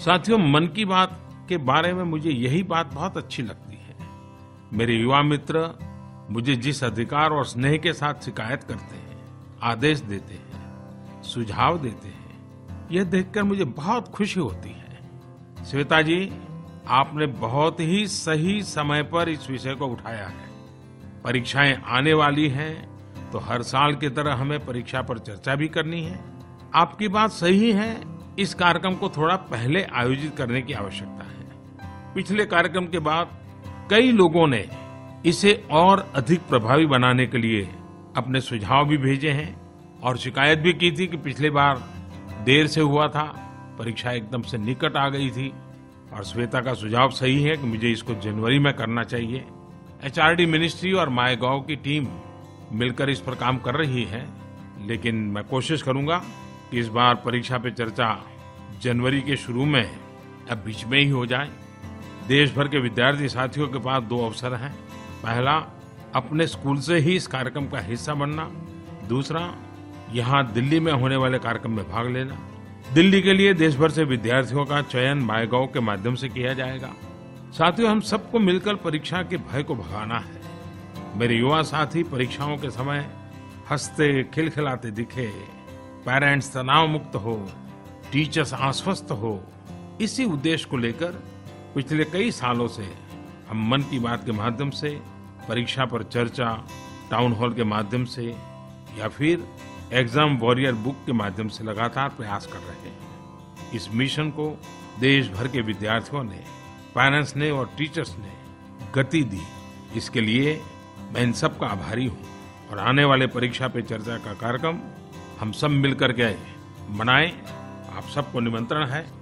साथियों, मन की बात के बारे में मुझे यही बात बहुत अच्छी लगती है। मेरे युवा मित्र मुझे जिस अधिकार और स्नेह के साथ शिकायत करते हैं, आदेश देते हैं, सुझाव देते हैं, यह देखकर मुझे बहुत खुशी होती है। श्वेता जी, आपने बहुत ही सही समय पर इस विषय को उठाया है। परीक्षाएँ आने वाली हैं तो हर साल की तरह हमें परीक्षा पर चर्चा भी करनी है। आपकी बात सही है इस कार्यक्रम को थोड़ा पहले आयोजित करने की आवश्यकता है। पिछले कार्यक्रम के बाद कई लोगों ने इसे और अधिक प्रभावी बनाने के लिए अपने सुझाव भी भेजे हैं और शिकायत भी की थी कि पिछली बार देर से हुआ था, परीक्षा एकदम से निकट आ गई थी और श्वेता का सुझाव सही है कि मुझे इसको जनवरी में करना चाहिए। एचआरडी मिनिस्ट्री और माई गाँव की टीम मिलकर इस पर काम कर रही है, लेकिन मैं कोशिश करूँगा इस बार परीक्षा पे चर्चा जनवरी के शुरू में अब बीच में ही हो जाए। देश भर के विद्यार्थी साथियों के पास दो अवसर हैं। पहला, अपने स्कूल से ही इस कार्यक्रम का हिस्सा बनना। दूसरा, यहाँ दिल्ली में होने वाले कार्यक्रम में भाग लेना। दिल्ली के लिए देश भर से विद्यार्थियों का चयन माईगॉव के माध्यम से किया जाएगा। साथियों, हम सबको मिलकर परीक्षा के भय को भगाना है। मेरे युवा साथी, परीक्षाओं के समय हँसते, खिलखिलाते दिखे। पेरेंट्स तनाव मुक्त हो टीचर्स आश्वस्त हो, इसी उद्देश्य को लेकर पिछले कई सालों से हम मन की बात के माध्यम से, परीक्षा पर चर्चा टाउन हॉल के माध्यम से, या फिर एग्ज़ाम वॉरियर बुक के माध्यम से लगातार प्रयास कर रहे हैं। इस मिशन को देश भर के विद्यार्थियों ने पेरेंट्स ने और टीचर्स ने गति दी। इसके लिए मैं इन सब का आभारी हूँ और आने वाले परीक्षा पे चर्चा का कार्यक्रम हम सब मिलकर के मनाएँ। आप सबको निमंत्रण है।